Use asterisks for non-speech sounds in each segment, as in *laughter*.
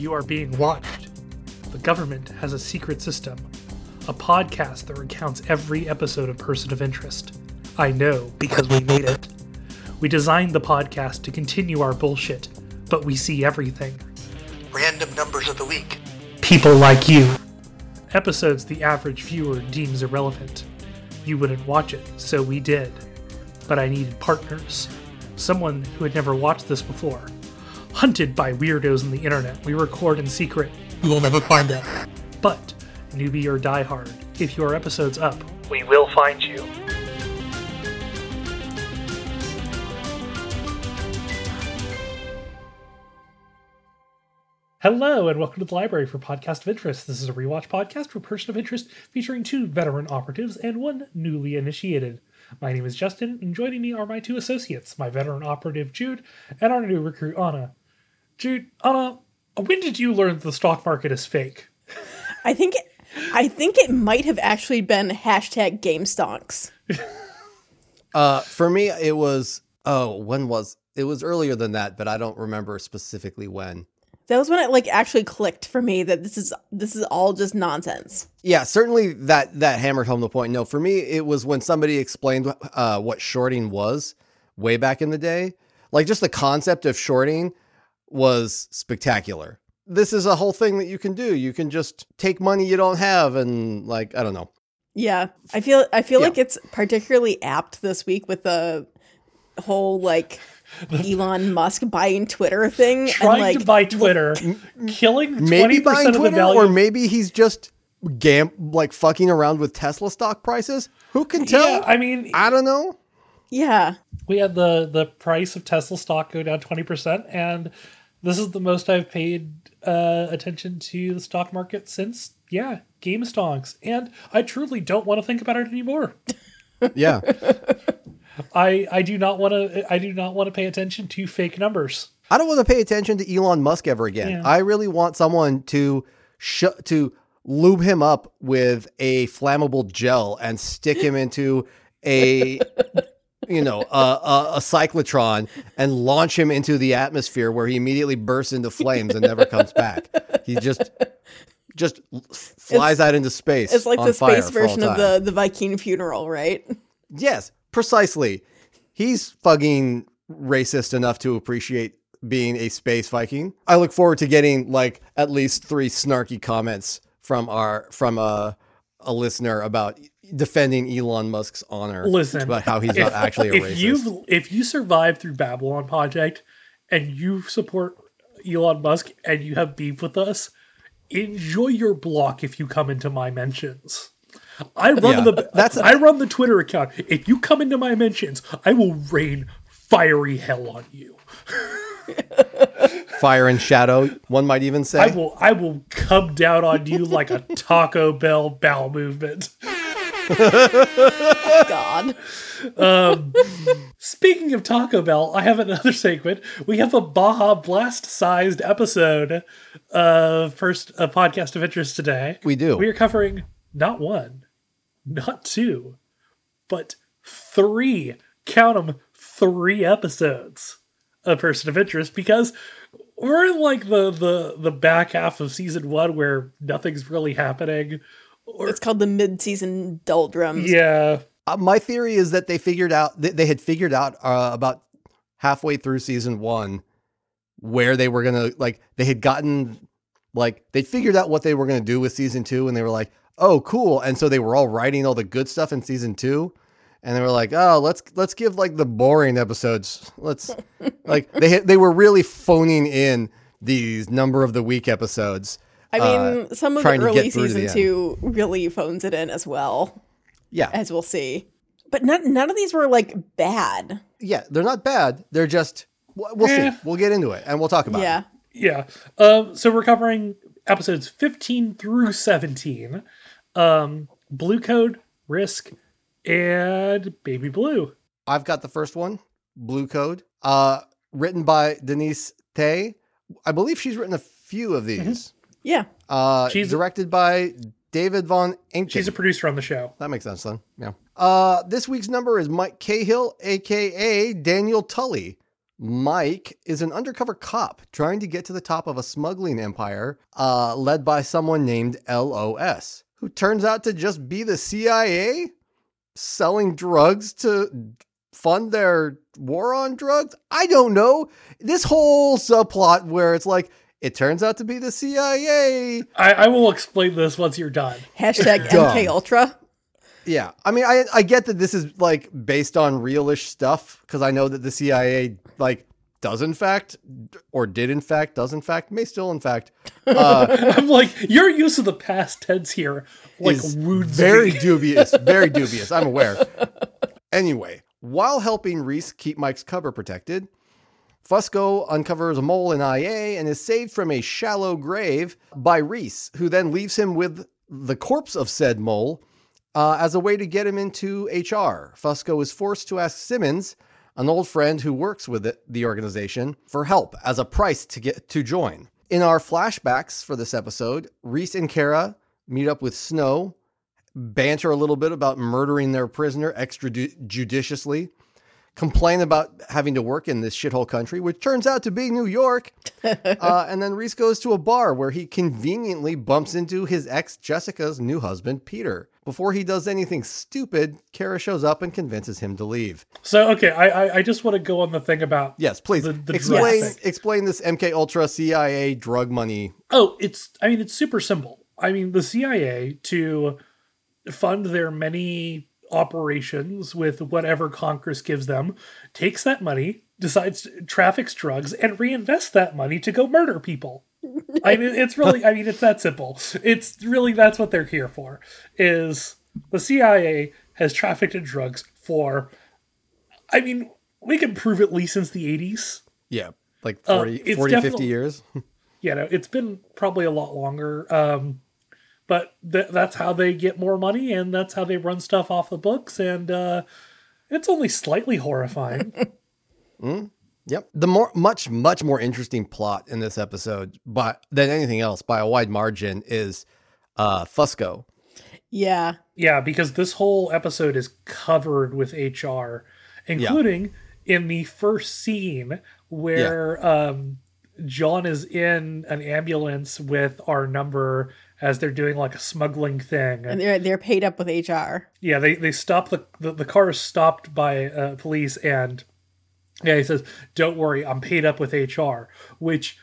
You are being watched. The government has a secret system. A podcast that recounts every episode of Person of Interest. I know because we made it. We designed the podcast to continue our bullshit, but we see everything. Random numbers of the week. People like you. Episodes the average viewer deems irrelevant. You wouldn't watch it, so we did. But I needed partners. Someone who had never watched this before. Hunted by weirdos on the internet, we record in secret. You will never find them. But, newbie or diehard, if your episode's up, we will find you. Hello, and welcome to the Library for Podcast of Interest. This is a rewatch podcast for Person of Interest featuring two veteran operatives and one newly initiated. My name is Justen, and joining me are my two associates, my veteran operative Jude and our new recruit Ana. Jude, Ana, when did you learn the stock market is fake? I think it, I think it might have actually been hashtag GameStonks. *laughs* Uh, for me, it was oh, when was it was earlier than that, but I don't remember specifically when. That was when it like actually clicked for me that this is this is all just nonsense. Yeah, certainly that that hammered home the point. No, for me, it was when somebody explained uh, what shorting was way back in the day. Like just the concept of shorting was spectacular. This is a whole thing that you can do. You can just take money you don't have and like I don't know. Yeah, I feel I feel Yeah. like it's particularly apt this week with the whole like *laughs* Elon Musk buying Twitter thing Trying and like to buy Twitter, killing Maybe 20% buying of the Twitter, value. or maybe he's just gam like fucking around with Tesla stock prices. Who can tell? yeah, I mean, I don't know. yeah. we had the the price of Tesla stock go down 20% and this is the most I've paid uh, attention to the stock market since yeah, game stonks. And I truly don't want to think about it anymore. *laughs* Yeah. *laughs* I I do not want to I do not want to pay attention to fake numbers. I don't want to pay attention to Elon Musk ever again. Yeah. I really want someone to sh- to lube him up with a flammable gel and stick him into a *laughs* you know a, a, a cyclotron and launch him into the atmosphere where he immediately bursts into flames and never comes back. He just just flies out into space. It's like the space version of the the Viking funeral, right? Yes, precisely. He's fucking racist enough to appreciate being a space Viking. I look forward to getting like at least three snarky comments from our from a a listener about defending Elon Musk's honor. Listen, about how he's not actually a if racist. you if you survive through Babylon Project and you support Elon Musk and you have beef with us, enjoy your block if you come into my mentions. I run Yeah, the that's- I run the Twitter account. If you come into my mentions, I will rain fiery hell on you. *laughs* Fire and shadow, one might even say. I will I will come down on you like a Taco Bell bowel movement. God. Um, speaking of Taco Bell, I have another segment. We have a Baja Blast sized episode of first a podcast of interest today. we do. We are covering not one, not two, but three. Count them, three episodes of Person of Interest because we're in like the the the back half of season one where nothing's really happening. It's called the mid-season doldrums. Yeah, Uh, my theory is that they figured out they, they had figured out uh, about halfway through season one where they were gonna like they had gotten like they figured out what they were gonna do with season two and they were like oh cool. And so they were all writing all the good stuff in season two and they were like oh let's let's give like the boring episodes let's *laughs* like they had, they were really phoning in these number of the week episodes I mean, uh, some of the early get through to the season two really phones it in as well, yeah as we'll see. But none, none of these were like bad. yeah they're not bad they're just we'll we'll Eh. see we'll get into it and we'll talk about it Yeah. Yeah. Um, so we're covering episodes 15 through 17. Um, Blue Code, Risk, and Baby Blue. I've got the first one, Blue Code, uh, written by Denise Thé. I believe she's written a few of these. Yeah. Uh, She's- she's directed by David Von Ancken. She's a producer on the show. that makes sense then. Yeah. Uh, this week's number is Mike Cahill, aka Daniel Tully. Mike is an undercover cop trying to get to the top of a smuggling empire uh, led by someone named LOS, who turns out to just be the CIA selling drugs to fund their war on drugs. I don't know. This whole subplot where it's like, it turns out to be the CIA. I, I will explain this once you're done. Hashtag Dumb. MK Ultra. Yeah, I mean, I I get that this is like based on realish stuff because I know that the CIA like does in fact or did in fact does in fact may still in fact *laughs* uh, I'm like, your use of the past tense here like is wounds very me. *laughs* dubious, very dubious. I'm aware. Anyway, while helping Reese keep Mike's cover protected, Fusco uncovers a mole in IA and is saved from a shallow grave by Reese, who then leaves him with the corpse of said mole uh, as a way to get him into HR. Fusco is forced to ask Simmons, an old friend who works with it, the organization, for help as a price to get to join. In our flashbacks for this episode, Reese and Kara meet up with Snow, banter a little bit about murdering their prisoner extrajudiciously, complain about having to work in this shithole country, which turns out to be New York. *laughs* uh, and then Reese goes to a bar where he conveniently bumps into his ex Jessica's new husband, Peter. Before he does anything stupid, Kara shows up and convinces him to leave. So okay, I I, I just want to go on the thing about Yes, please The- the explain drug thing. explain this MK Ultra CIA drug money. Oh, it's I mean it's super simple. I mean the CIA to fund their many operations with whatever Congress gives them takes that money, decides traffics drugs and reinvests that money to go murder people. *laughs* I mean it's really I mean it's that simple. It's really that's what they're here for. Is the CIA has trafficked in drugs for I mean we can prove at least since the 80s. Yeah, like Uh, 40, it's 40 50 years. *laughs* yeah, know, it's been probably a lot longer. Um, but th- that's how they get more money, and that's how they run stuff off the books. And uh, it's only slightly horrifying. *laughs* Yep. The more much much more interesting plot in this episode, but than anything else by a wide margin is uh Fusco. Yeah. yeah, because this whole episode is covered with HR, including in the first scene where um, John is in an ambulance with our number as they're doing like a smuggling thing. And they're they're paid up with HR. Yeah, they they stop the the, the car is stopped by uh, police, and yeah, he says, "Don't worry, I'm paid up with HR." Which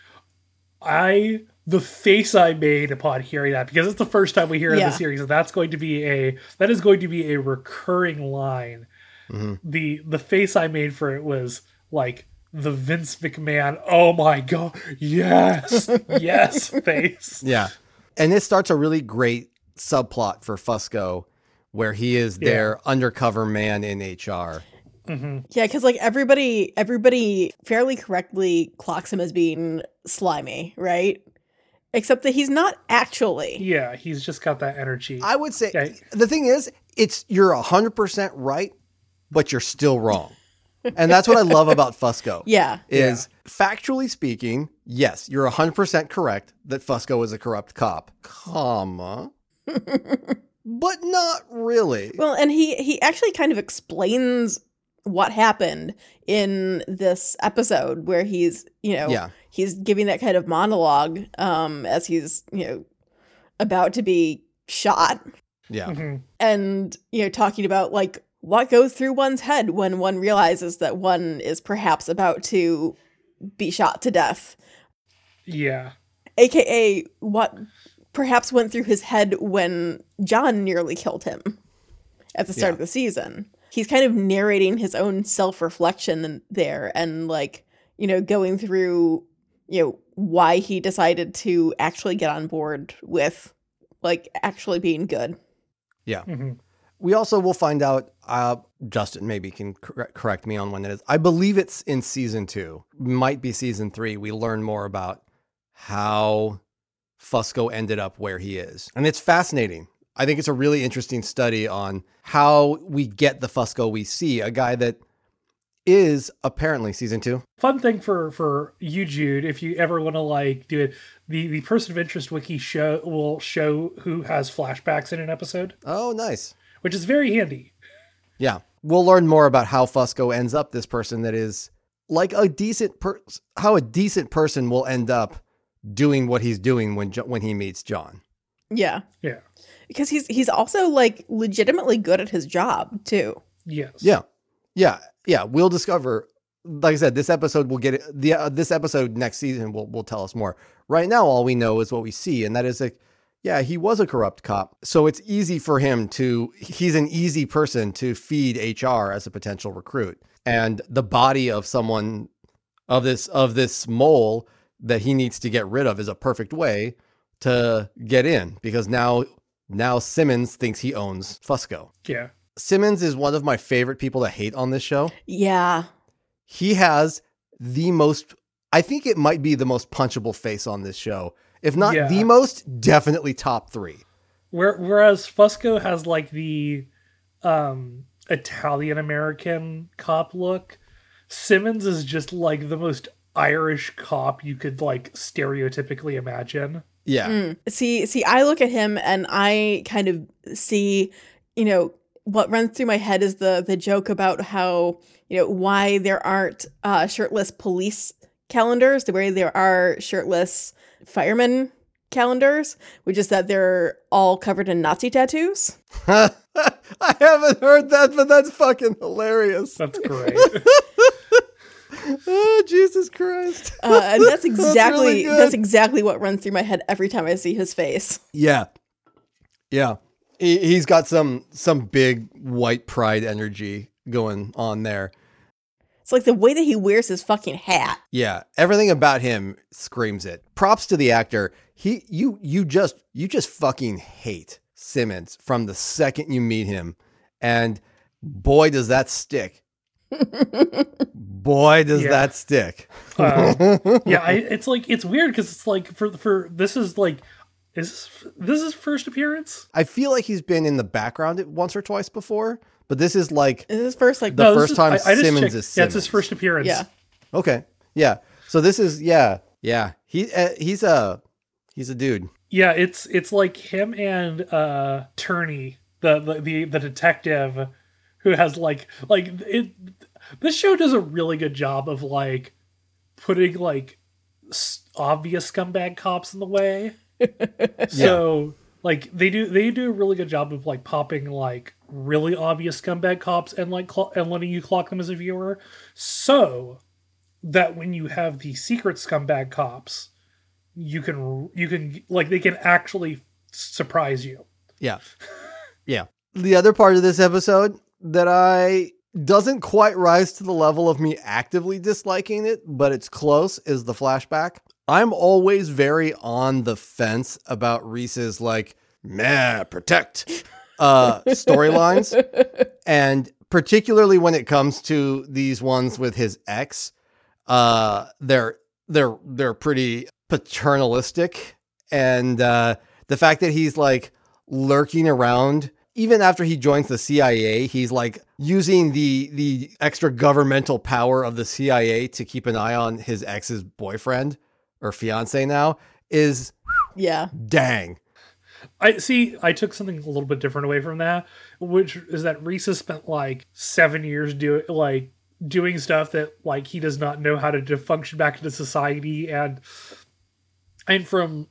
I the face I made upon hearing that because it's the first time we hear it in the series, and that's going to be a that is going to be a recurring line. The the face I made for it was like the Vince McMahon, oh my god, yes, *laughs* yes face. Yeah. And this starts a really great subplot for Fusco where he is their undercover man in HR. Mm-hmm. Yeah, because like everybody everybody fairly correctly clocks him as being slimy, right? Except that he's not actually. Yeah, he's just got that energy. I would say Okay. the thing is, it's you're hundred percent right, but you're still wrong. And that's what I love about Fusco. *laughs* Yeah. is factually speaking, yes, you're 100% correct that Fusco is a corrupt cop, comma, *laughs* but not really. Well, and he he actually kind of explains what happened in this episode where he's, you know, Yeah. he's giving that kind of monologue um as he's, you know, about to be shot Yeah. Mhm. and, you know, talking about like what goes through one's head when one realizes that one is perhaps about to be shot to death. Yeah. AKA what perhaps went through his head when John nearly killed him at the start Yeah. of the season. He's kind of narrating his own self reflection there and, like, you know, going through, you know, why he decided to actually get on board with, like, actually being good. Yeah. hmm We also will find out, uh, Justen maybe can cor- correct me on when it is. I believe it's in season two, might be season three. We learn more about how Fusco ended up where he is. And it's fascinating. I think it's a really interesting study on how we get the Fusco we see, a guy that is apparently season two. Fun thing for for you, Jude, if you ever want to like do it, the the person of interest wiki show will show who has flashbacks in an episode, Oh, nice. Which is very handy. Yeah. We'll learn more about how Fusco ends up this person that is like a decent per how a decent person will end up doing what he's doing when Jo- when he meets John. Yeah. Yeah. Because he's he's also like legitimately good at his job too. Yes. Yeah, yeah, yeah. We'll discover. Like I said, this episode will get it. The uh, this episode next season will will tell us more. Right now, all we know is what we see, and that is like, yeah, he was a corrupt cop. So it's easy for him to. He's an easy person to feed HR as a potential recruit, and the body of someone of this of this mole that he needs to get rid of is a perfect way to get in because now now Simmons thinks he owns Fusco. Yeah. Simmons is one of my favorite people to hate on this show. Yeah. He has the most, I think it might be the most punchable face on this show. If not Yeah. the most, definitely top three. Where, whereas Fusco has like the um, Italian American cop look, Simmons is just like the most Irish cop you could like stereotypically imagine. Yeah. Mm. See, see, I look at him and I kind of see, you know, what runs through my head is the the joke about how you know why there aren't uh, shirtless police calendars the way there are shirtless firemen calendars, which is that they're all covered in Nazi tattoos. *laughs* I haven't heard that, but that's fucking hilarious. That's *laughs* great. Oh, Jesus Christ. Uh, and that's *laughs* really exactly good. that's exactly what runs through my head every time I see his face. Yeah. Yeah. He, he's got some some big white pride energy going on there. It's like the way that he wears his fucking hat. Yeah, everything about him screams it. Props to the actor. He you you just you just fucking hate Simmons from the second you meet him. And boy does that stick. *laughs* boy does Yeah. that stick. Uh, *laughs* yeah, I, it's like it's weird because it's like for for this is like is this, this is first appearance? I feel like he's been in the background once or twice before, but this is like Is his first like The No, first is- time I, I Simmons checked. is Yeah, it's his first appearance. yeah. okay. Yeah. So this is yeah. Yeah. He uh, he's a he's a dude. Yeah, it's it's like him and uh Terney, the the the, the detective who has like like it this show does a really good job of like putting like obvious scumbag cops in the way. *laughs* so like they do they do a really good job of like popping like really obvious scumbag cops and like cl- and letting you clock them as a viewer so that when you have the secret scumbag cops you can you can like they can actually surprise you Yeah. Yeah. The other part of this episode that I doesn't quite rise to the level of me actively disliking it, but it's close is the flashback. I'm always very on the fence about Reese's like, meh, protect uh storylines. *laughs* and particularly when it comes to these ones with his ex, uh they're they're they're pretty paternalistic and uh the fact that he's like lurking around even after he joins the CIA, he's like using the the extra governmental power of the CIA to keep an eye on his ex's boyfriend or fiance now is Yeah. dang. i see i took something a little bit different away from that which is that reese has spent like seven years doing like doing stuff that like he does not know how to de- function back into society and and from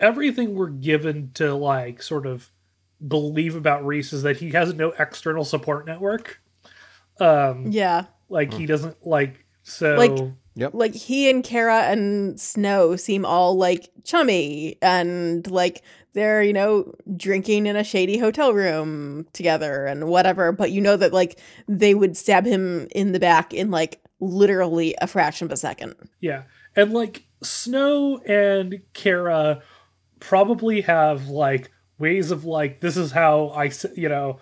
everything we're given to like sort of believe about reese is that he has no external support network um Yeah. like he doesn't like so Like- Yep. Like he and Kara and Snow seem all like chummy and like they're, you know, drinking in a shady hotel room together and whatever, but you know that like they would stab him in the back in like literally a fraction of a second. Yeah. And like Snow and Kara probably have like ways of like this is how I you know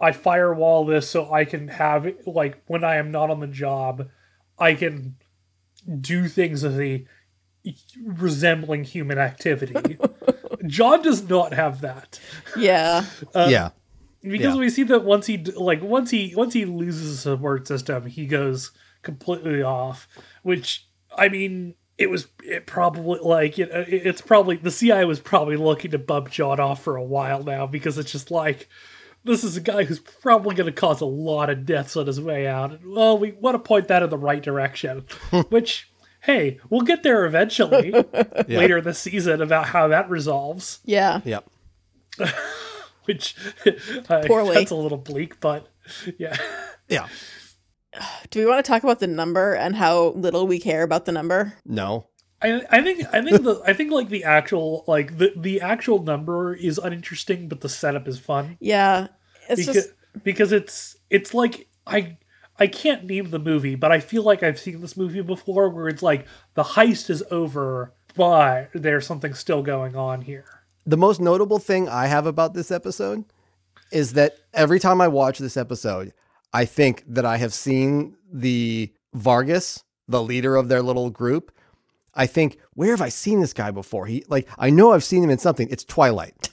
I firewall this so I can have like when I am not on the job I can do things as a resembling human activity. *laughs* John does not have that. Yeah. Uh, yeah. because Yeah. we see that once he like once he once he loses the support system he goes completely off which i mean it was it probably like it, it's probably the cia was probably looking to bump john off for a while now because it's just like this is a guy who's probably going to cause a lot of deaths on his way out. Well, we want to point that in the right direction, *laughs* which, hey, we'll get there eventually *laughs* later this season about how that resolves, Yeah. Yep. *laughs* which uh, Poorly. that's a little bleak, but yeah. Yeah. *sighs* Do we want to talk about the number and how little we care about the number? No. I, I think I think the I think like the actual like the the actual number is uninteresting, but the setup is fun. Yeah. It's because just because it's it's like I I can't name the movie, but I feel like I've seen this movie before where it's like the heist is over, but there's something still going on here. The most notable thing I have about this episode is that every time I watch this episode, I think that I have seen the Vargas, the leader of their little group. I think, where have I seen this guy before? He like I know I've seen him in something. It's Twilight.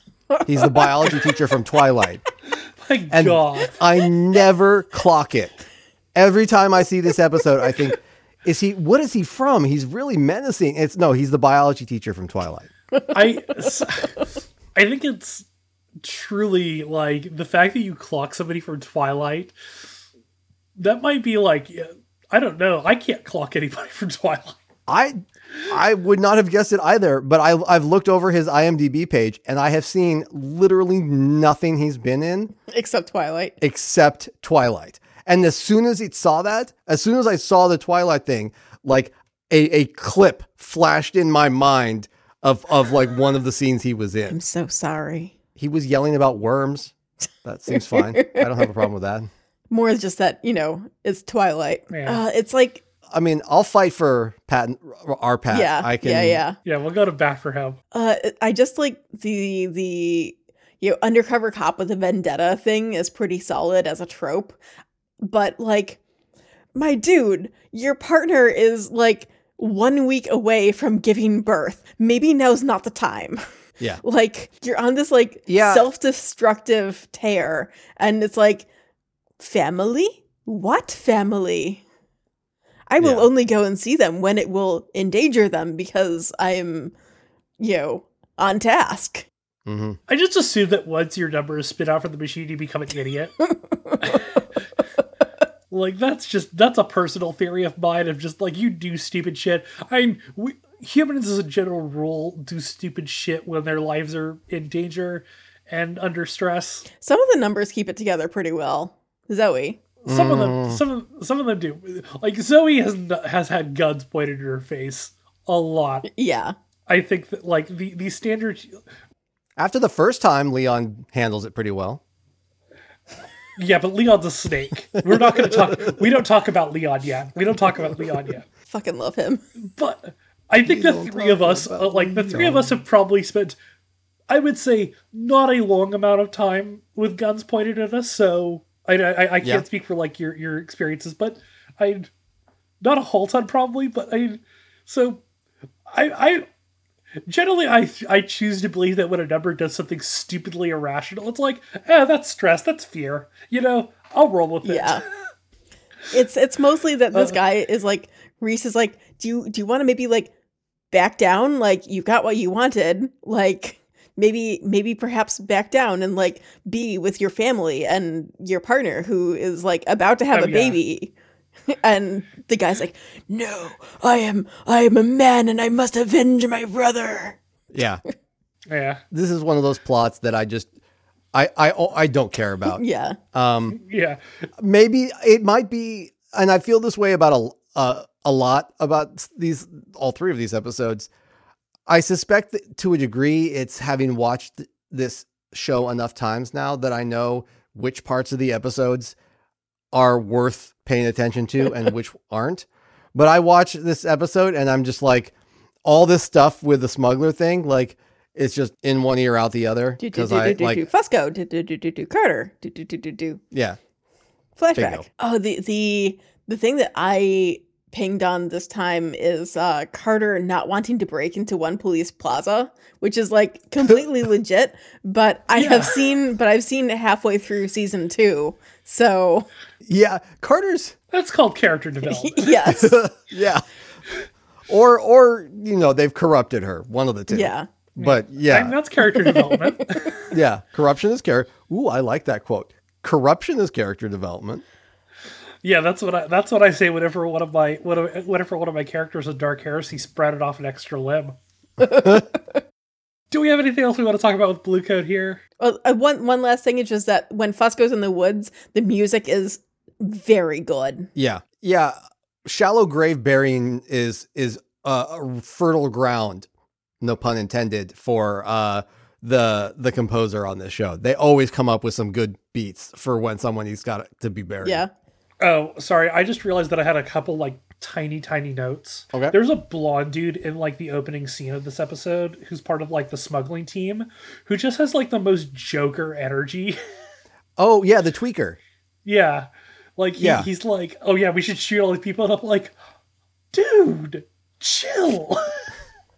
He's the biology teacher from Twilight. *laughs* My And God, I never clock it. Every time I see this episode, I think, is he what is he from? He's really menacing. It's no, he's the biology teacher from Twilight. I I think it's truly like the fact that you clock somebody from Twilight. That might be like I don't know. I can't clock anybody from Twilight. I I would not have guessed it either, but I I've looked over his IMDb page and I have seen literally nothing he's been in except Twilight. except Twilight. And as soon as he saw that, as soon as I saw the Twilight thing, like a, a clip flashed in my mind of of like one of the scenes he was in. I'm so sorry. He was yelling about worms. That seems fine. I don't have a problem with that. *laughs* More than just that, you know, it's Twilight. Yeah. Uh, it's like, I mean, I'll fight for Pat, our Pat. yeah, I can. yeah, yeah. Yeah, we'll go to bat for him. Uh, I just like the the you know undercover cop with a vendetta thing is pretty solid as a trope, but like, my dude, your partner is like one week away from giving birth. Maybe now's not the time. *laughs* Yeah. like you're on this like Yeah. self-destructive tear, and it's like family. What family? I will Yeah. only go and see them when it will endanger them because I'm, you know, on task. hmm I just assume that once your number is spit out from the machine, you become an idiot. *laughs* like that's just that's a personal theory of mine of just like you do stupid shit. I mean, we, humans as a general rule do stupid shit when their lives are in danger and under stress. Some of the numbers keep it together pretty well. Zoe. Some of them, some of some of them do. Like Zoe has has had guns pointed at her face a lot. Yeah. I think that like the the standard After the first time, Leon handles it pretty well. Yeah, but Leon's a snake. We're not going to talk. We don't talk about Leon yet. We don't talk about Leon yet. Fucking love him. But I think the three of us, about uh, like the three of us, have probably spent, I would say, not a long amount of time with guns pointed at us. So I, I, I can't Yeah. speak for like your your experiences, but I, not a whole ton probably, but I, so I I. Generally, I I choose to believe that when a number does something stupidly irrational, it's like, eh, that's stress, that's fear. You know, I'll roll with it. Yeah. *laughs* It's it's mostly that Uh, this guy is like Reese is like, do you do you want to maybe like back down? Like you got what you wanted. Like maybe maybe perhaps back down and like be with your family and your partner who is like about to have Oh, a yeah. baby. *laughs* And the guy's like, "No, I am I am a man and I must avenge my brother." Yeah. *laughs* yeah, this is one of those plots that I just I I I don't care about. Yeah. Um yeah. maybe it might be and I feel this way about a uh, a lot about these all three of these episodes. I suspect that to a degree it's having watched this show enough times now that I know which parts of the episodes are worth paying attention to and which *laughs* aren't. But I watch this episode and I'm just like all this stuff with the smuggler thing like it's just in one ear out the other Do do because I do do like do Fusco. Do Carter. Do do do do do. yeah flashback. Bingo. Oh, the the the thing that I pinged on this time is uh Carter not wanting to break into one police plaza, which is like *laughs* completely legit, but I Yeah. have seen but I've seen halfway through season 2. So, yeah Carter's That's called character development. *laughs* yes. *laughs* yeah. Or or you know they've corrupted her, one of the two. yeah. But And yeah, that's character development. yeah, corruption is character. Ooh, I like that quote. Corruption is character development. Yeah, that's what I that's what I say whenever one of my whenever one of my characters with dark heresy sprouted off an extra limb. *laughs* Do we have anything else we want to talk about with Blue Code here? Well, uh, one one last thing is just that when Fusco's in the woods, the music is very good. Yeah, yeah. Shallow grave burying is is uh, fertile ground, no pun intended, for uh, the the composer on this show. They always come up with some good beats for when someone needs got to be buried. Yeah. Oh, sorry. I just realized that I had a couple like tiny, tiny notes. Okay. There's a blonde dude in like the opening scene of this episode who's part of like the smuggling team who just has like the most Joker energy. *laughs* Oh yeah, the tweaker. yeah. Like he, Yeah. he's like, oh yeah, we should shoot all these people. And I'm like, dude, chill. *laughs*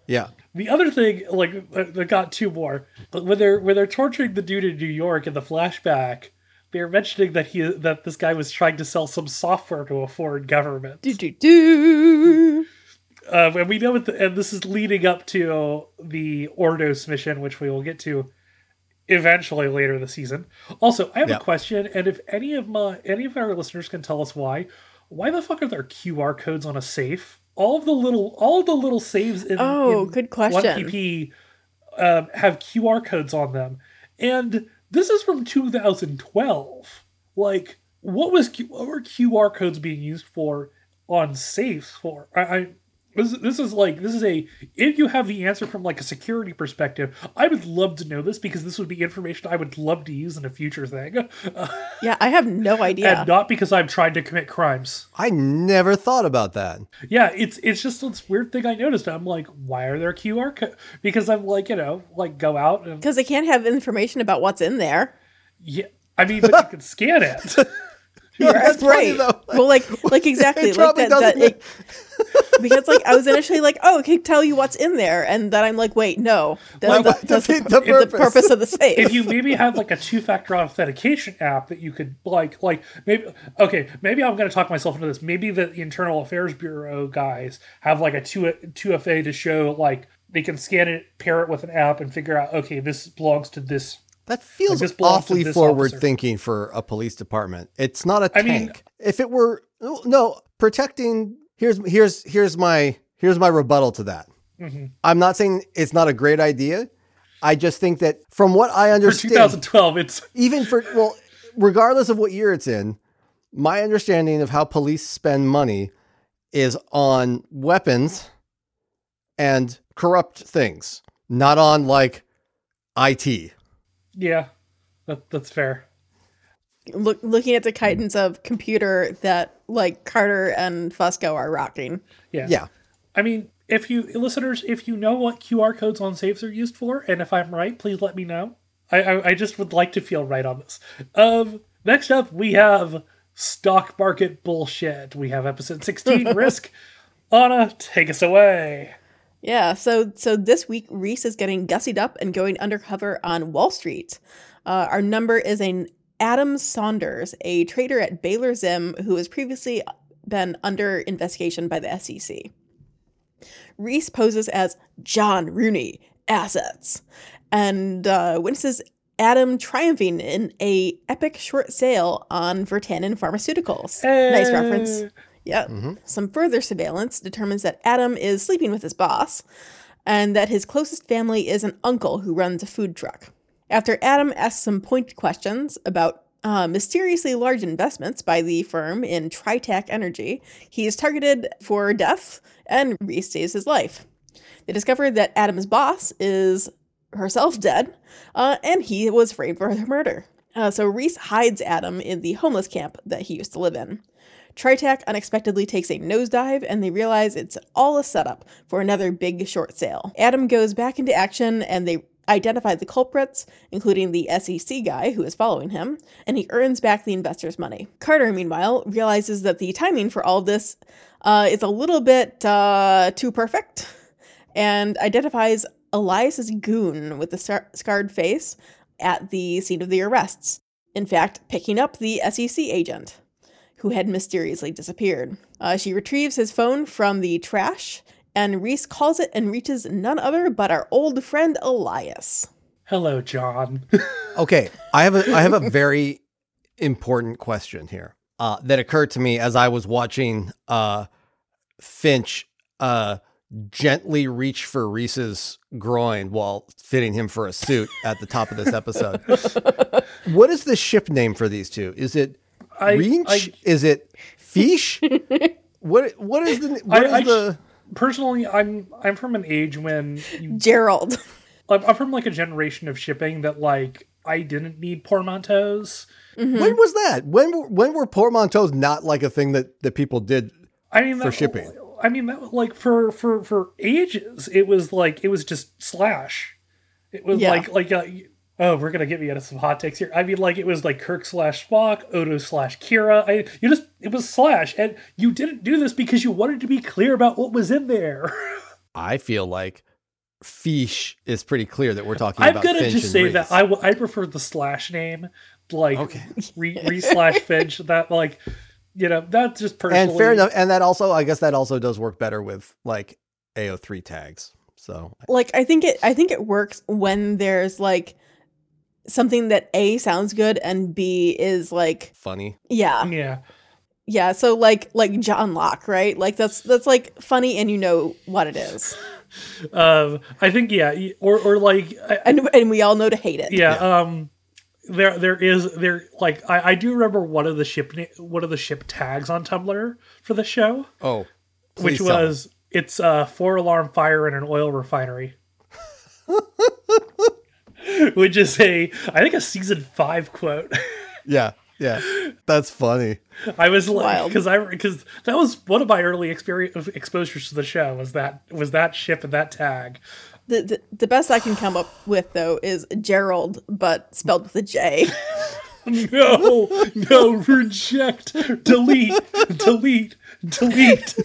Yeah. The other thing, like, I got two more. But when they're when they're torturing the dude in New York in the flashback, they're mentioning that he that this guy was trying to sell some software to a foreign government. Do do do. Um, and we know, it, and this is leading up to the Ordos mission, which we will get to eventually later this season. Also, I have Yeah. a question, and if any of my any of our listeners can tell us why, why the fuck are there QR codes on a safe? All of the little all of the little saves in Oh, in good question. 1PP um, have QR codes on them, and this is from 2012. Like, what was Q- what were QR codes being used for on safes for? I, I this, this is like this is a if you have the answer from like a security perspective, I would love to know this because this would be information I would love to use in a future thing, *laughs* Yeah, I have no idea. and not because I'm trying to commit crimes. I never thought about that. Yeah, it's it's just this weird thing I noticed. I'm like, why are there QR codes? Because I'm like, you know, like go out and Because they can't have information about what's in there. yeah. I mean, but you can scan it. *laughs* Yeah, that's funny, right. though. Well, like, like *laughs* exactly, It like probably that. that doesn't- it, *laughs* because like I was initially like, oh, it can tell you what's in there, and then I'm like, wait, no, that's, Why the, that's the, defeat the the purpose? purpose of the *laughs* safe. if you maybe have like a two-factor authentication app that you could like like maybe okay maybe i'm going to talk myself into this maybe the internal affairs bureau guys have like a 2 2fa to show like they can scan it pair it with an app and figure out okay this belongs to this That feels this awfully forward officer. thinking for a police department. It's not a I tank. mean- if it were no, no, protecting here's here's here's my here's my rebuttal to that. Mhm. I'm not saying it's not a great idea. I just think that from what I for understand, 2012 it's even for well, regardless of what year it's in, my understanding of how police spend money is on weapons and corrupt things, not on like IT. yeah that, that's fair Look, looking at the guidance of computer that like Carter and Fusco are rocking. yeah Yeah. i mean if you listeners if you know what qr codes on safes are used for and if i'm right please let me know i i, I just would like to feel right on this um next up we have stock market bullshit we have episode 16 *laughs* risk ana take us away Yeah, so so this week Reese is getting gussied up and going undercover on Wall Street. Uh, our number is an Adam Saunders, a trader at Baylor Zim who has previously been under investigation by the SEC. Reese poses as John Rooney, assets, and uh, witnesses Adam triumphing in a epic short sale on Vertanen Pharmaceuticals. Nice reference. Eh, Yeah. Some further surveillance determines that Adam is sleeping with his boss and that his closest family is an uncle who runs a food truck. After Adam asks some pointed questions about uh, mysteriously large investments by the firm in Tritac Energy, he is targeted for death and Reese saves his life. They discover that Adam's boss is herself dead, uh, and he was framed for her murder. Uh, so Reese hides Adam in the homeless camp that he used to live in. Tritac unexpectedly takes a nosedive, and they realize it's all a setup for another big short sale. Adam goes back into action, and they identify the culprits, including the SEC guy who is following him, and he earns back the investors' money. Carter, meanwhile, realizes that the timing for all this uh, is a little bit uh, too perfect, and identifies Elias's goon with the scar- scarred face at the scene of the arrests. In fact, picking up the SEC agent who had mysteriously disappeared. Uh, she retrieves his phone from the trash, and Reese calls it and reaches none other but our old friend Elias. Hello, John. *laughs* Okay, I have a I have a very important question here uh, that occurred to me as I was watching uh, Finch uh, gently reach for Reese's groin while fitting him for a suit at the top of this episode. *laughs* what is the ship name for these two? Is it I, Reench? I is it Fish? *laughs* what what is the what is I- I- the personally, I'm I'm from an age when you, Gerald. *laughs* I'm I'm from like a generation of shipping that like I didn't need portmanteaus. Mhm. when was that? When were- when were portmanteaus not like a thing that that people did? I mean, For that, shipping. I mean, that, like for for for ages, it was like it was just slash. It was Yeah. like like uh, oh, we're gonna get me into some hot takes here. I mean, like it was like Kirk slash Spock, Odo slash Kira. I you just it was slash, and you didn't do this because you wanted to be clear about what was in there. *laughs* I feel like Fish is pretty clear that we're talking about. I'm gonna Finch just and say Reese. that I w- I prefer the slash name, like Okay. *laughs* re, re slash Finch. That like you know that's just personally and fair enough, and that also, I guess, that also does work better with like AO3 tags. So like I think it I think it works when there's like something that A sounds good and B is like funny. yeah. Yeah, Yeah, so like like John Locke, right? Like that's that's like funny and you know what it is. *laughs* um, I think yeah, or or like I, And and we all know to hate it. yeah, um, there there is there like I I do remember one of the ship one of the ship tags on Tumblr for the show, Oh, which please me. was it's a four alarm fire in an oil refinery. *laughs* *laughs* Which is a, I think a season five quote. *laughs* yeah, yeah, that's funny. I was like, because I because that was one of my early experience exposures to the show was that was that ship and that tag. The, the the best I can come up with though is Gerald, but spelled with a J. *laughs* No, no, reject, delete, delete, delete.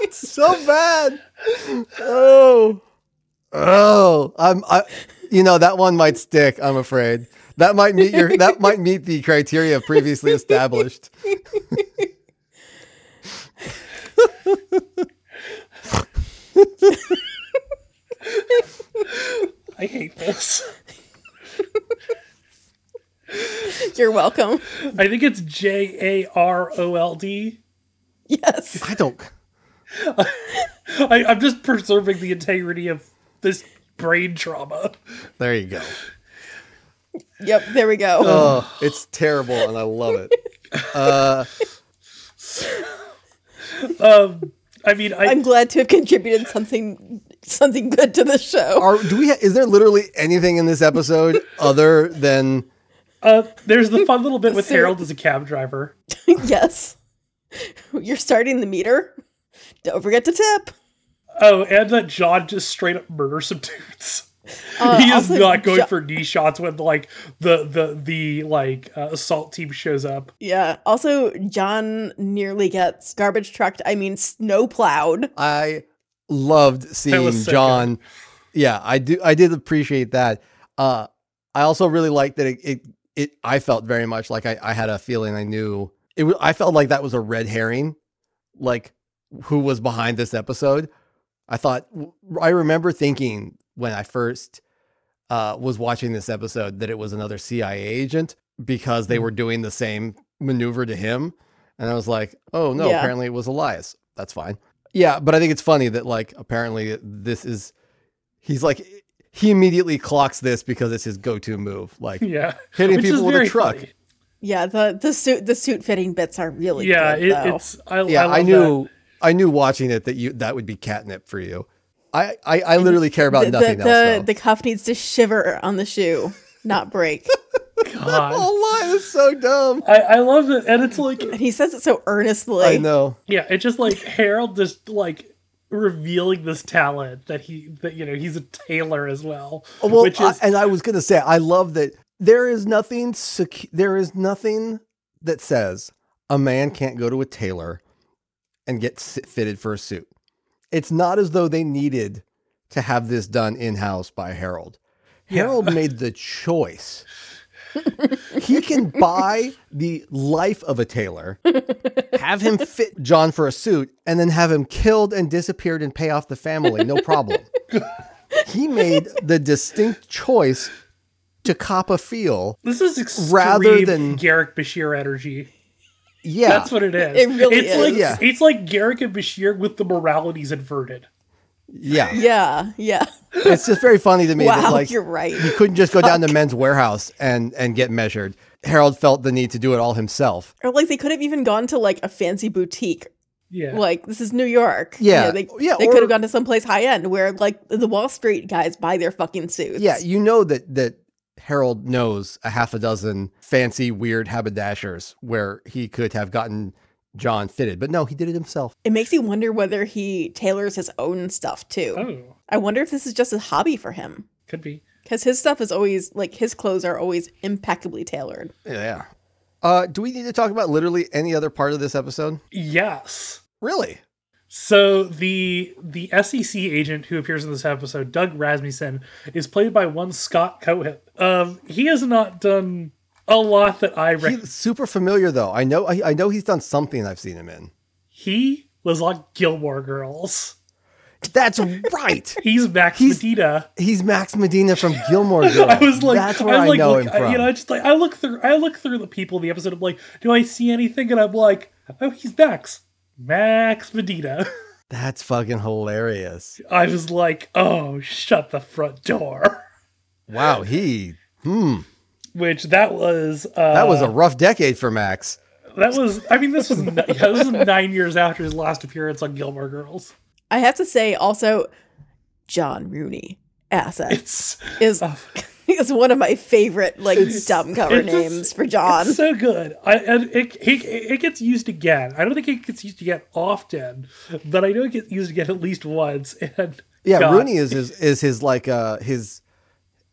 That's so bad. Oh, oh, I'm. I, you know, that one might stick. I'm afraid that might meet your. That might meet the criteria previously established. I hate this. You're welcome. I think it's J A R O L D. Yes. I don't. *laughs* I, I'm just preserving the integrity of this brain trauma. There you go. Yep, there we go. Oh, it's terrible, and I love it. Uh, Um, I mean, I, I'm glad to have contributed something something good to the show. are do we? Ha- is there literally anything in this episode other than? uh, there's the fun little bit with So- Harold as a cab driver. *laughs* yes. You're starting the meter. Don't forget to tip. Oh, and that John just straight up murders some *laughs* dudes. Uh, he is not going Jo- for knee shots when like the the the like uh, assault team shows up. Yeah. Also, John nearly gets garbage trucked. I mean, snow plowed. I loved seeing so John. Yeah, I do. I did appreciate that. Uh, I also really liked that it. It. it I felt very much like I, I had a feeling I knew it. wa- I felt like that was a red herring, like who was behind this episode. I thought I remember thinking when I first uh, was watching this episode that it was another CIA agent because they were doing the same maneuver to him, and I was like, oh no, Yeah. apparently it was Elias. That's fine. Yeah, but I think it's funny that like apparently this is he's like he immediately clocks this because it's his go-to move, like Yeah, hitting Which people with a truck. funny. Yeah, the the suit the suit fitting bits are really Yeah, good, it, it's I, Yeah, I, I, love knew I knew watching it that you that would be catnip for you. I I, I literally care about the, nothing the, else. the, the cuff needs to shiver on the shoe, not break. *laughs* God, that. God. oh, line is so dumb. I, I love it, and it's like and he says it so earnestly. I know. yeah, it's just like Harold just like revealing this talent that he that you know he's a tailor as well, Oh, Well, which is I- and I was gonna say, I love that there is nothing secu- there is nothing that says a man can't go to a tailor and get fitted for a suit. It's not as though they needed to have this done in house by Harold. Yeah. Harold made the choice. he can buy the life of a tailor, have him fit John for a suit, and then have him killed and disappeared and pay off the family. No problem. he made the distinct choice to cop a feel. This is Rather than- Garak Bashir energy. Yeah. That's what it is. It really it's is. Like, Yeah. It's like Garak and Bashir with the moralities inverted. yeah. *laughs* Yeah, yeah. It's just very funny to me that Wow, like you're right. you couldn't just go down to men's warehouse and and get measured. Harold felt the need to do it all himself. Or like they could have even gone to like a fancy boutique. Yeah. Like this is New York. You Yeah. they Yeah, they or- could have gone to someplace high end where like the Wall Street guys buy their fucking suits. Yeah, you know that that Harold knows a half a dozen fancy weird haberdashers where he could have gotten John fitted, but no, he did it himself. It makes you wonder whether he tailors his own stuff too. oh, I wonder if this is just a hobby for him. could be. Because his stuff is always like his clothes are always impeccably tailored. Yeah. Uh, do we need to talk about literally any other part of this episode? Yes. Really? So the the SEC agent who appears in this episode, Doug Rasmussen, is played by one Scott Cohen. Um, he has not done a lot that I recognize. He's super familiar though. I know. I, I know he's done something I've seen him in. He was on Gilmore Girls. That's *laughs* right. He's Max He's- Medina. He's Max Medina from Gilmore Girls. *laughs* I was like, that's where I, I, was like, know look, him from. you know, I just like I look through, I look through the people in the episode. I'm like, do I see anything? And I'm like, oh, he's Max, Max Medina. *laughs* that's fucking hilarious. I was like, oh, shut the front door. *laughs* Wow. He. Hmm. Which that was uh, That was a rough decade for Max. that was. I mean, this was yeah, this was nine years after his last appearance on Gilmore Girls. I have to say also, John Rooney asset It's is oh, *laughs* is one of my favorite like dumb cover it's just- names for John. It's so good. I and it, it it gets used again. I don't think it gets used again often, but I know it gets used again at least once. *laughs* And Yeah, God, Rooney is his is his like uh his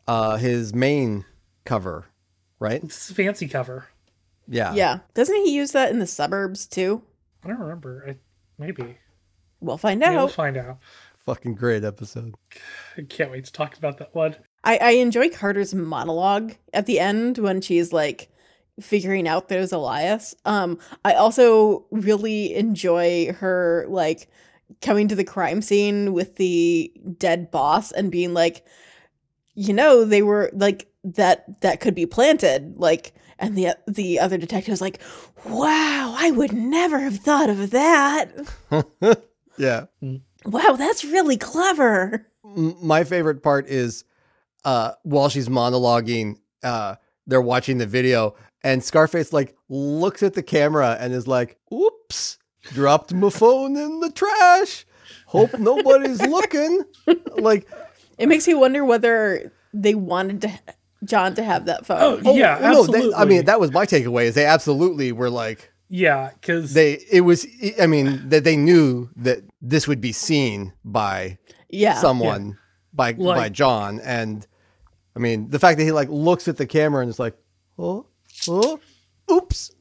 uh his main cover, right? It's a fancy cover. Yeah. yeah, doesn't he use that in the suburbs too? I don't remember. I, maybe. We'll find Yeah, we'll find out. Fucking great episode. I can't wait to talk about that one. I, I enjoy Carter's monologue at the end when she's like figuring out there's Elias. Um, I also really enjoy her like coming to the crime scene with the dead boss and being like, you know, they were like that that could be planted, like and the the other detective was like, Wow, I would never have thought of that. *laughs* Yeah. Wow, that's really clever. My favorite part is uh while she's monologuing, uh they're watching the video and Scarface like looks at the camera and is like, "Oops, dropped my phone in the trash. Hope nobody's looking." Like It makes me wonder whether they wanted to John to have that phone. Oh, yeah, no, they- absolutely. I mean, that was my takeaway. Is they absolutely were like Yeah, because they. It was. I mean, that they knew that this would be seen by yeah. someone, by by Like- John, and I mean, the fact that he like looks at the camera and is like, oh, oh, oops.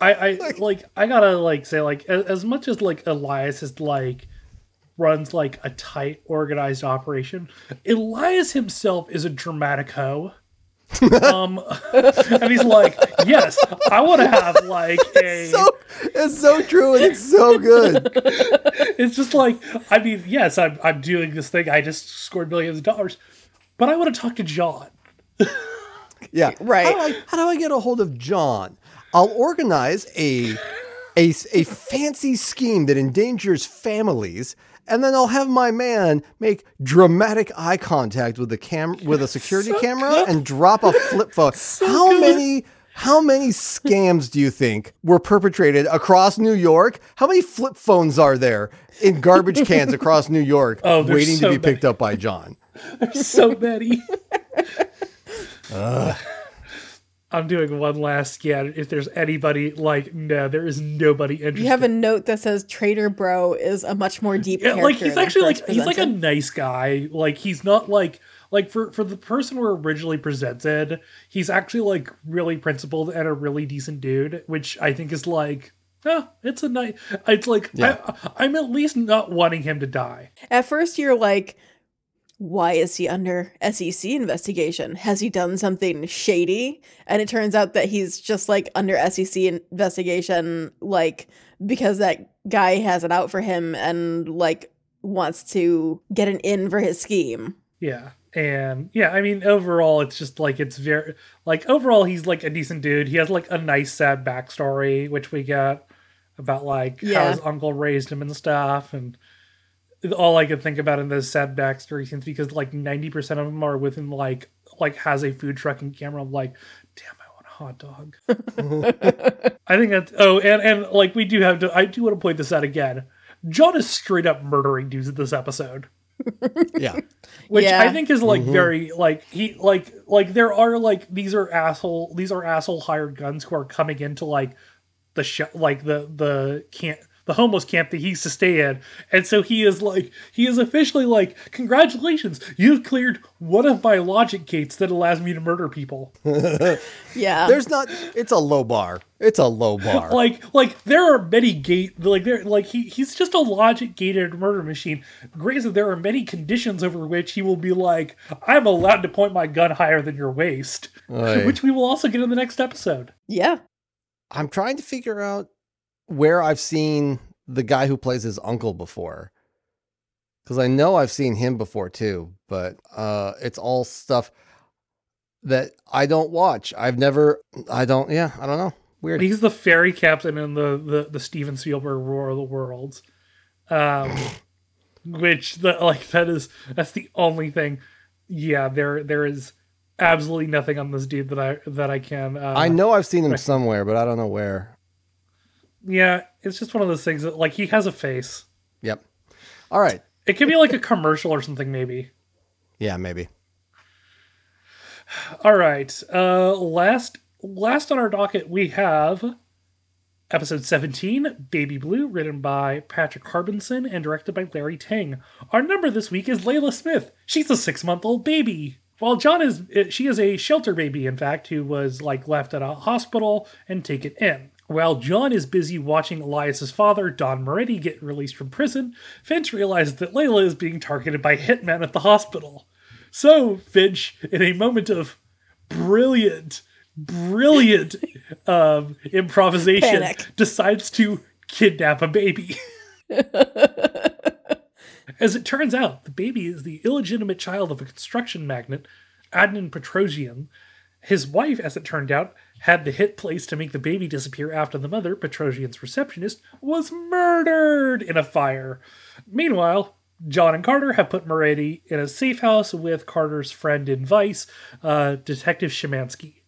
I, I *laughs* like I gotta like say like as, as much as like Elias is like runs like a tight organized operation, Elias himself is a dramatic hoe. *laughs* um and he's like, yes, I want to have like *laughs* a So it's so true and it's so good. *laughs* it's just like I mean, yes, I'm I'm doing this thing. I just scored millions of dollars, but I want to talk to John. Yeah. Right. How do, I, how do I get a hold of John? I'll organize a, a, a fancy scheme that endangers families, and then I'll have my man make dramatic eye contact with the cam with a security camera and drop a flip phone. *laughs* how good. many how many scams do you think were perpetrated across New York? How many flip phones are there in garbage cans *laughs* across New York Oh, waiting so to be many. picked up by John? *laughs* so many. I'm doing one last scan. If there's anybody like, no, there is nobody interested. You have a note that says Trader Bro is a much more deep Yeah, character. like he's actually first like he's like a nice guy. Like he's not like like for for the person we're originally presented, he's actually like really principled and a really decent dude, which I think is like. Oh, it's a nice. It's like Yeah. I, I'm at least not wanting him to die. At first, you're like, why is he under SEC investigation? Has he done something shady? And it turns out that he's just like under SEC investigation, like because that guy has it out for him and like wants to get an in for his scheme. Yeah. And yeah, I mean, overall, it's just like it's very like overall, he's like a decent dude. He has like a nice sad backstory, which we get about like how his uncle raised him and stuff. And all I could think about in those sad backstory scenes because like ninety percent of them are within like like has a food truck and camera. I'm like, damn, I want a hot dog. *laughs* I think that's oh, and and like we do have to. I do want to point this out again. John is straight up murdering dudes in this episode *laughs* Yeah. *laughs* which Yeah. I think is like mm-hmm. very like he like like there are like these are asshole these are asshole hired guns who are coming into like the sh- like the the camp the homeless camp that he used to stay in and so he is like he is officially like congratulations you've cleared one of my logic gates that allows me to murder people *laughs* Yeah. There's not. It's a low bar. It's a low bar. *laughs* like like there are many gate like there like he he's just a logic gated murder machine granted there are many conditions over which he will be like i'm allowed to point my gun higher than your waist Oy. *laughs* which we will also get in the next episode yeah. I'm trying to figure out where I've seen the guy who plays his uncle before. Because I know I've seen him before too, but uh, it's all stuff that I don't watch. I've never, I don't, yeah, I don't know. Weird. he's the ferry captain in the the, the steven spielberg war of the worlds um *laughs* which the like that is that's the only thing yeah there there is absolutely nothing on this dude that i that i can uh, I know I've seen him somewhere, but I don't know where. Yeah it's just one of those things that like he has a face Yep. All right. It could be like a commercial or something, maybe. Yeah, maybe. All right. Uh, last last on our docket, we have episode 17, Baby Blue, written by Patrick Harbinson and directed by Larry Teng. Our number this week is Layla Smith. She's a six month old baby. While John is, she is a shelter baby, in fact, who was like left at a hospital and taken in. While John is busy watching Elias's father, Don Moretti, get released from prison, Finch realizes that Layla is being targeted by hitmen at the hospital. So, Finch, in a moment of brilliant, brilliant *laughs* um, improvisation, Panic. decides to kidnap a baby. *laughs* *laughs* As it turns out, the baby is the illegitimate child of a construction magnate, Adnan Petrosian. His wife, as it turned out, had the hit place to make the baby disappear after the mother, Petrosian's receptionist, was murdered in a fire. Meanwhile, John and Carter have put Moretti in a safe house with Carter's friend in Vice, uh, Detective Szymanski.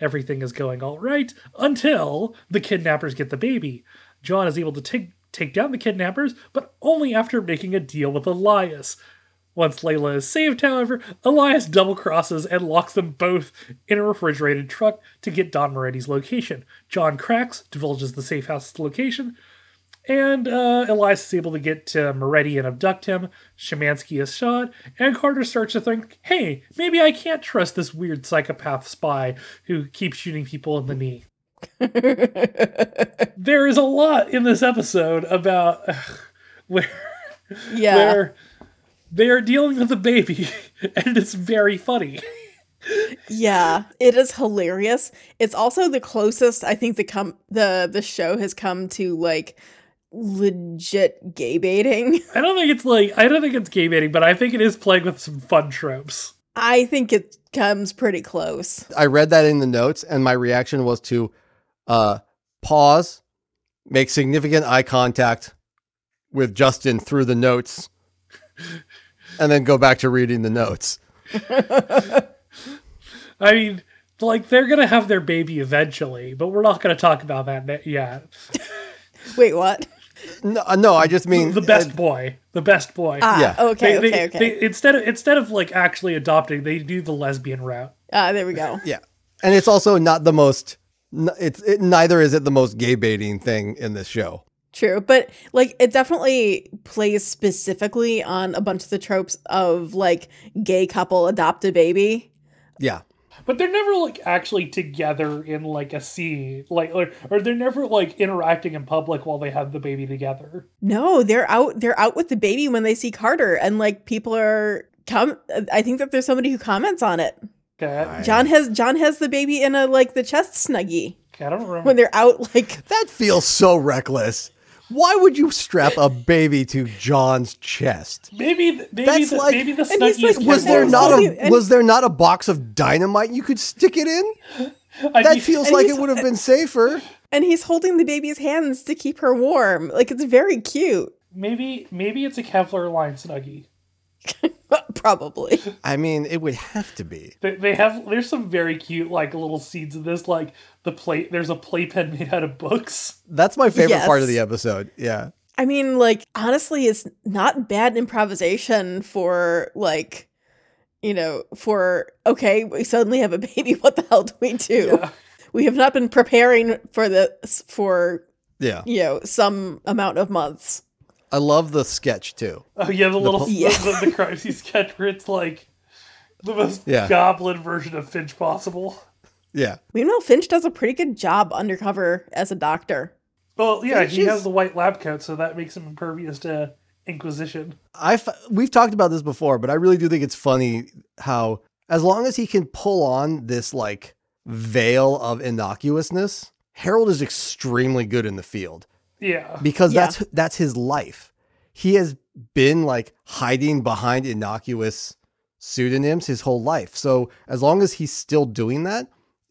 Everything is going all right until the kidnappers get the baby. John is able to take take down the kidnappers, but only after making a deal with Elias. Once Layla is saved, however, Elias double crosses and locks them both in a refrigerated truck to get Don Moretti's location. John cracks, divulges the safe house's location, and uh, Elias is able to get to Moretti and abduct him. Szymanski is shot, and Carter starts to think, hey, maybe I can't trust this weird psychopath spy who keeps shooting people in the knee. *laughs* there is a lot in this episode about where Yeah. where they are dealing with a baby, *laughs* and it's very funny. Yeah, it is hilarious. It's also the closest I think the com- the the show has come to like legit gay baiting. *laughs* I don't think it's like I don't think it's gay baiting, but I think it is playing with some fun tropes. I think it comes pretty close. I read that in the notes, and my reaction was to uh, pause, make significant eye contact with Justen through the notes, *laughs* and then go back to reading the notes. *laughs* I mean, like they're gonna have their baby eventually, but we're not gonna talk about that ne- yet. *laughs* Wait, what? No, uh, no I just mean the best boy, the best boy. Ah, Yeah. okay, They- okay, they- okay. they- instead of instead of like actually adopting, they do the lesbian route. Ah, there we go. *laughs* Yeah, and it's also not the most. It's it, neither is it the most gay baiting thing in this show. True, but like it definitely plays specifically on a bunch of the tropes of like gay couple adopt a baby. Yeah, But they're never like actually together in like a scene, like or, or they're never like interacting in public while they have the baby together. No, they're out they're out with the baby when they see Carter and like people are come I think that there's somebody who comments on it. Okay, John has John has the baby in a like the chest snuggie okay I don't remember. when they're out like that feels so reckless. Why would you strap a baby to John's chest? Maybe, maybe, That's the, like- maybe the And he's like, Was there not a and- was there not a box of dynamite you could stick it in? *laughs* I That mean, feels like it would have *laughs* been safer. And he's holding the baby's hands to keep her warm. Like it's very cute. maybe maybe it's a Kevlar line Snuggie. *laughs* *laughs* Probably. I mean, it would have to be. They, they have there's some very cute like little scenes in this like the play there's a playpen *laughs* made out of books. That's my favorite part of the episode. Yeah. I mean, like, honestly, it's not bad improvisation for, like, you know, for, okay, we suddenly have a baby. *laughs* What the hell do we do? Yeah. We have not been preparing for this for, Yeah. you know, some amount of months. I love the sketch too. Oh yeah, the little po- *laughs* the, Yeah. the, the crime sketch where it's like the most Yeah. goblin version of Finch possible. Yeah. Meanwhile, Finch does a pretty good job undercover as a doctor. Well, yeah, Finch he is- has the white lab coat, so that makes him impervious to Inquisition. I f- we've talked about this before, but I really do think it's funny how as long as he can pull on this like veil of innocuousness, Harold is extremely good in the field Yeah, because Yeah. that's that's his life. He has been like hiding behind innocuous pseudonyms his whole life. So as long as he's still doing that,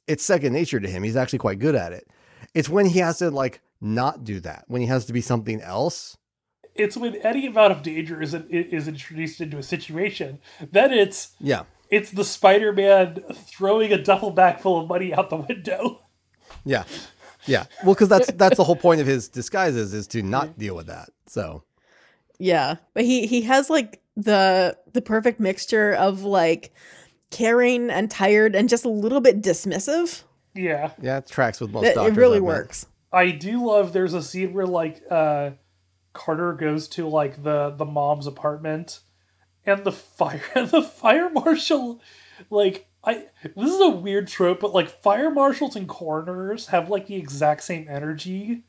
it's second nature to him. He's actually quite good at it. It's when he has to like not do that, when he has to be something else. it's when any amount of danger is is introduced into a situation, then it's Yeah. it's the Spider-Man throwing a duffel bag full of money out the window. Yeah. Yeah. *laughs* Well, because that's that's the whole point of his disguises is to not deal with that. So Yeah, but he he has like the the perfect mixture of like caring and tired and just a little bit dismissive. Yeah, yeah, it tracks with most That doctors. it really I've met. works. I do love. There's a scene where like uh, Carter goes to like the the mom's apartment, and the fire *laughs* the fire marshal, like I this is a weird trope, but like fire marshals and coroners have like the exact same energy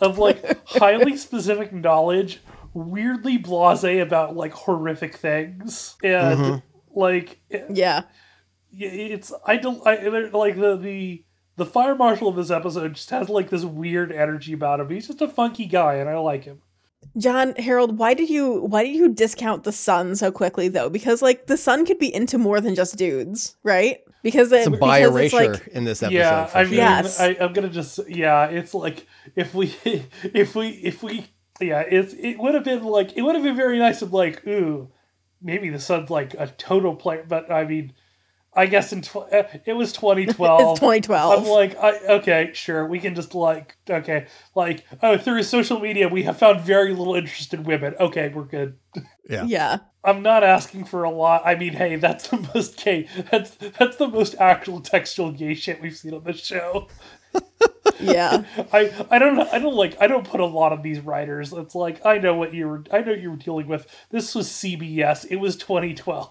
of like *laughs* highly specific knowledge, weirdly blasé about like horrific things, and mm-hmm. like it- Yeah. yeah, it's I don't I eh, like the the the fire marshal of this episode just has like this weird energy about him. He's just a funky guy, and I like him. John Harold, why did you why did you discount the sun so quickly though? Because like the sun could be into more than just dudes, right? Because it, Some because bi it's erasure like in this episode. yeah, for I sure. mean, Yes. I, I'm gonna just yeah, it's like if we *laughs* if we if we yeah, it's it would have been like it would have been very nice of like ooh maybe the sun's like a total player, but I mean. I guess in tw- uh, it was 2012. *laughs* it's 2012. I'm like, I, okay, sure, we can just like, okay, like, oh, through social media, we have found very little interest in women. Okay, we're good. yeah. *laughs* yeah. I'm not asking for a lot. I mean, hey, that's the most gay. That's that's the most actual textual gay shit we've seen on the show. *laughs* Yeah. I I don't. I don't like. I don't put a lot of these writers. It's like I know what you were. I know you were dealing with. This was CBS. It was 2012.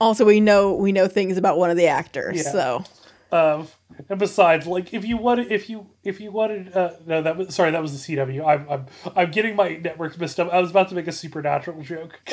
Also we know we know things about one of the actors. Yeah. So Um, and besides, like if you wanted, if you if you wanted, uh, no, that was sorry, that was the CW. I'm I'm I'm getting my networks mixed up. I was about to make a supernatural joke. *laughs*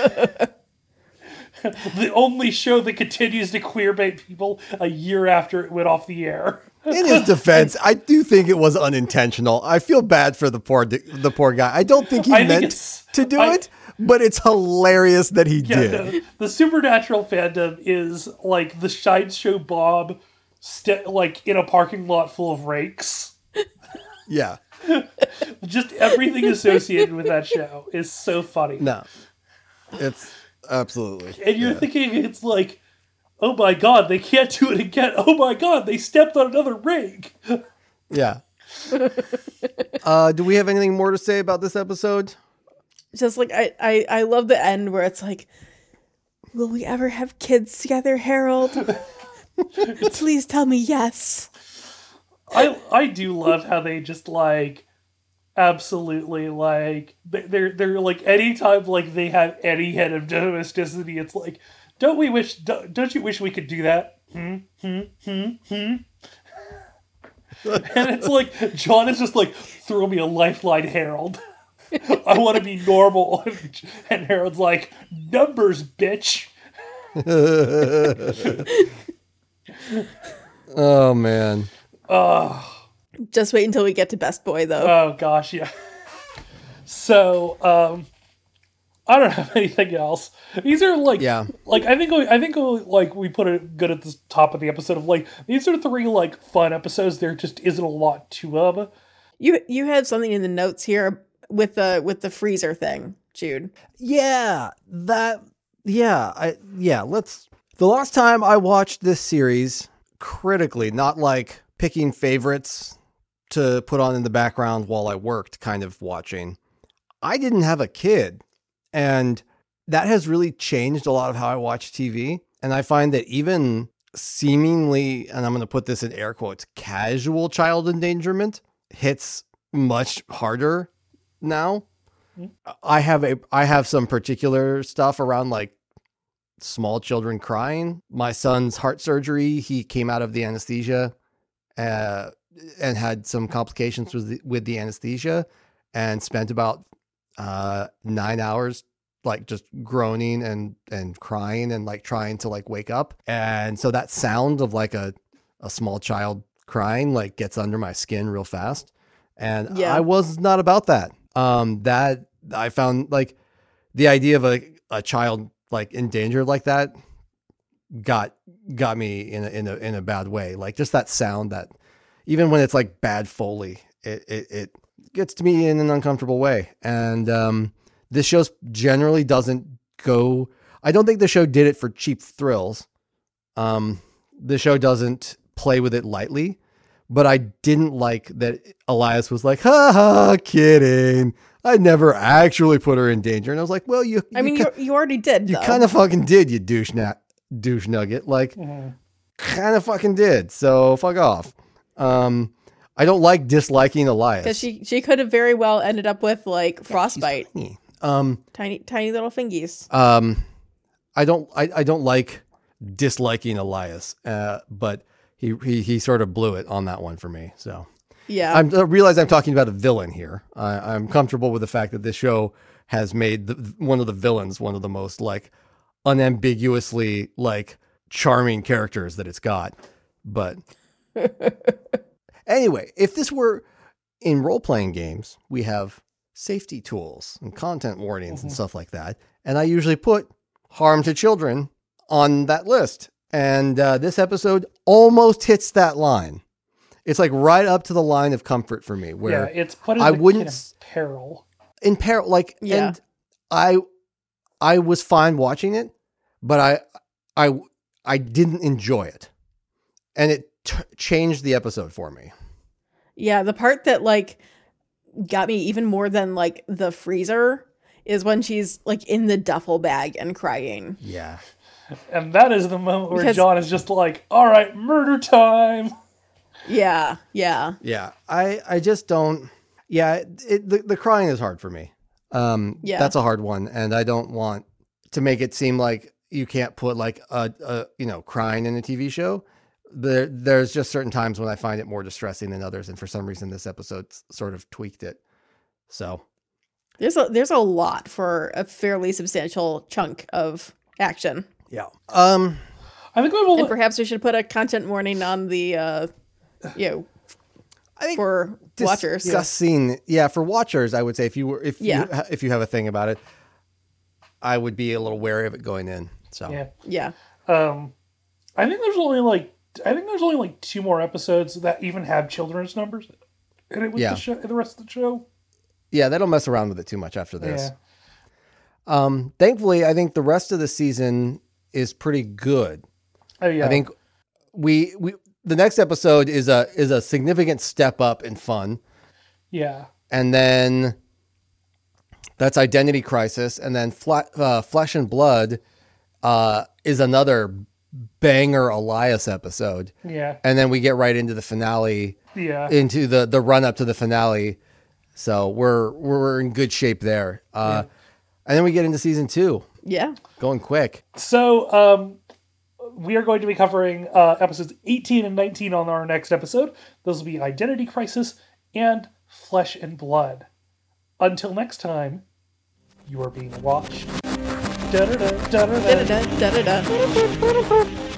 the only show that continues to queerbait people a year after it went off the air. In his defense, I do think it was unintentional. I feel bad for the poor the poor guy. I don't think he I meant it's- to do I- it, but it's hilarious that he Yeah, did. the, the supernatural fandom is like the Sideshow Bob, st- like in a parking lot full of rakes. Yeah. *laughs* Just everything associated with that show is so funny. No. It's absolutely. and you're yeah. thinking it's like, oh my god, they can't do it again. Oh my god, they stepped on another rig. Yeah. *laughs* uh, do we have anything more to say about this episode? just like I, I I love the end where it's like, will we ever have kids together, Harold? *laughs* Please tell me yes. I I do love how they just like absolutely like they- they're they're like anytime like they have any head of domesticity, it's like, don't we wish don't, don't you wish we could do that? Hmm hmm hmm hmm. *laughs* and it's like John is just like throw me a lifeline, Harold. *laughs* I want to be normal, *laughs* and Harold's like numbers, bitch. Oh man. Oh. Just wait until we get to Best Boy though. Oh gosh, yeah. So, um, I don't have *laughs* anything else. These are like, Yeah. like I think I think like we put it good at the top of the episode of like these are three like fun episodes. There just isn't a lot to them. You you have something in the notes here with the with the freezer thing, Jude. Yeah, that yeah, I yeah, let's The last time I watched this series critically, not like picking favorites to put on in the background while I worked kind of watching. I didn't have a kid and that has really changed a lot of how I watch TV and I find that even seemingly and I'm going to put this in air quotes casual child endangerment hits much harder now. I have a I have some particular stuff around like small children crying. My son's heart surgery, he came out of the anesthesia uh, and had some complications with the, with the anesthesia and spent about uh, 9 hours like just groaning and and crying and like trying to like wake up. And so that sound of like a a small child crying like gets under my skin real fast. And Yeah. I was not about that. Um that I found like the idea of a, a child like in danger like that got got me in a, in a in a bad way. Like just that sound that even when it's like bad foley, it it, it gets to me in an uncomfortable way. And um this show generally doesn't go I don't think the show did it for cheap thrills. Um the show doesn't play with it lightly, but I didn't like that Elias was like, "Ha ha, kidding. I never actually put her in danger." And I was like, "Well, you I mean, you, you you already did. you though. kind of fucking did, you douche na- douche nugget. Like, kind of fucking did. So fuck off. Um, I don't like disliking Elias because she she could have very well ended up with like She's frostbite, tiny. Um, tiny tiny little fingies. um, I don't, I, I don't like disliking Elias, uh, but he, he, he sort of blew it on that one for me. So Yeah, I'm, I realize I'm talking about a villain here. I, I'm comfortable with the fact that this show has made the, one of the villains one of the most like unambiguously like charming characters that it's got. But *laughs* anyway, if this were in role playing games, we have safety tools and content warnings and stuff like that. And I usually put harm to children on that list. And uh, this episode almost hits that line. It's like right up to the line of comfort for me, Yeah, where it's putting I wouldn't in peril. in peril, like, Yeah. and I, I was fine watching it, but I, I, I didn't enjoy it, and it t- changed the episode for me. yeah. The part that like got me even more than like the freezer is when she's like in the duffel bag and crying. Yeah, And that is the moment where Because- John is just like, all right, murder time. Yeah, yeah, yeah. I, I just don't. Yeah, it, it, the the crying is hard for me. Um, Yeah. that's a hard one, and I don't want to make it seem like you can't put like a, a you know crying in a TV show. There, there's just certain times when I find it more distressing than others, and for some reason, this episode sort of tweaked it. So There's a there's a lot for a fairly substantial chunk of action, yeah, um, I think we will. and perhaps we should put a content warning on the uh, you know, I think for watchers. discussing yeah for watchers i would say if you were if Yeah. you if you have a thing about it i would be a little wary of it going in so yeah. Yeah, Um, I think there's only like I think there's only like two more episodes that even have children's numbers in it with Yeah. the show, the rest of the show. yeah they don't mess around with it too much after this Yeah. um thankfully i think the rest of the season is pretty good Oh yeah. i think we we the next episode is a is a significant step up in fun Yeah. and then that's identity crisis and then Fla- uh, flesh and blood uh, is another banger elias episode Yeah. and then we get right into the finale Yeah. into the the run up to the finale so we're we're in good shape there uh and then we get into season two yeah. going quick So, um, we are going to be covering uh, episodes 18 and 19 on our next episode. Those will be Identity Crisis and Flesh and Blood. Until next time, you are being watched. Da-da-da, da-da-da. Da-da-da, da-da-da.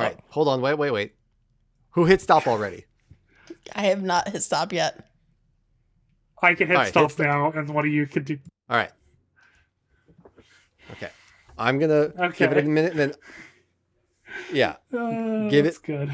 All right, hold on. Wait, wait, wait. Who hit stop already? I have not hit stop yet. I can hit All right, stop hit stop. now, and one of you can do. All right. Okay. I'm gonna give it a minute and then. Yeah. Uh, *laughs* Give that's it- good.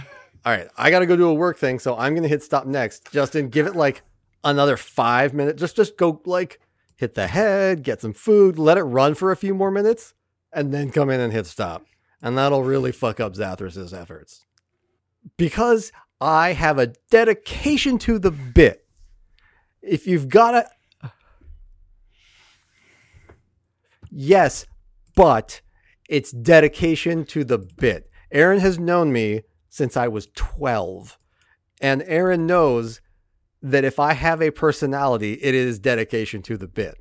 All right. I gotta go do a work thing, so I'm gonna hit stop next. Justen, give it like another five minutes. Just just go like hit the head, get some food, let it run for a few more minutes, and then come in and hit stop. And that'll really fuck up Zathras's efforts. Because I have a dedication to the bit. If you've got a Yes, but it's dedication to the bit. Aaron has known me since I was 12. And Aaron knows that if I have a personality, it is dedication to the bit.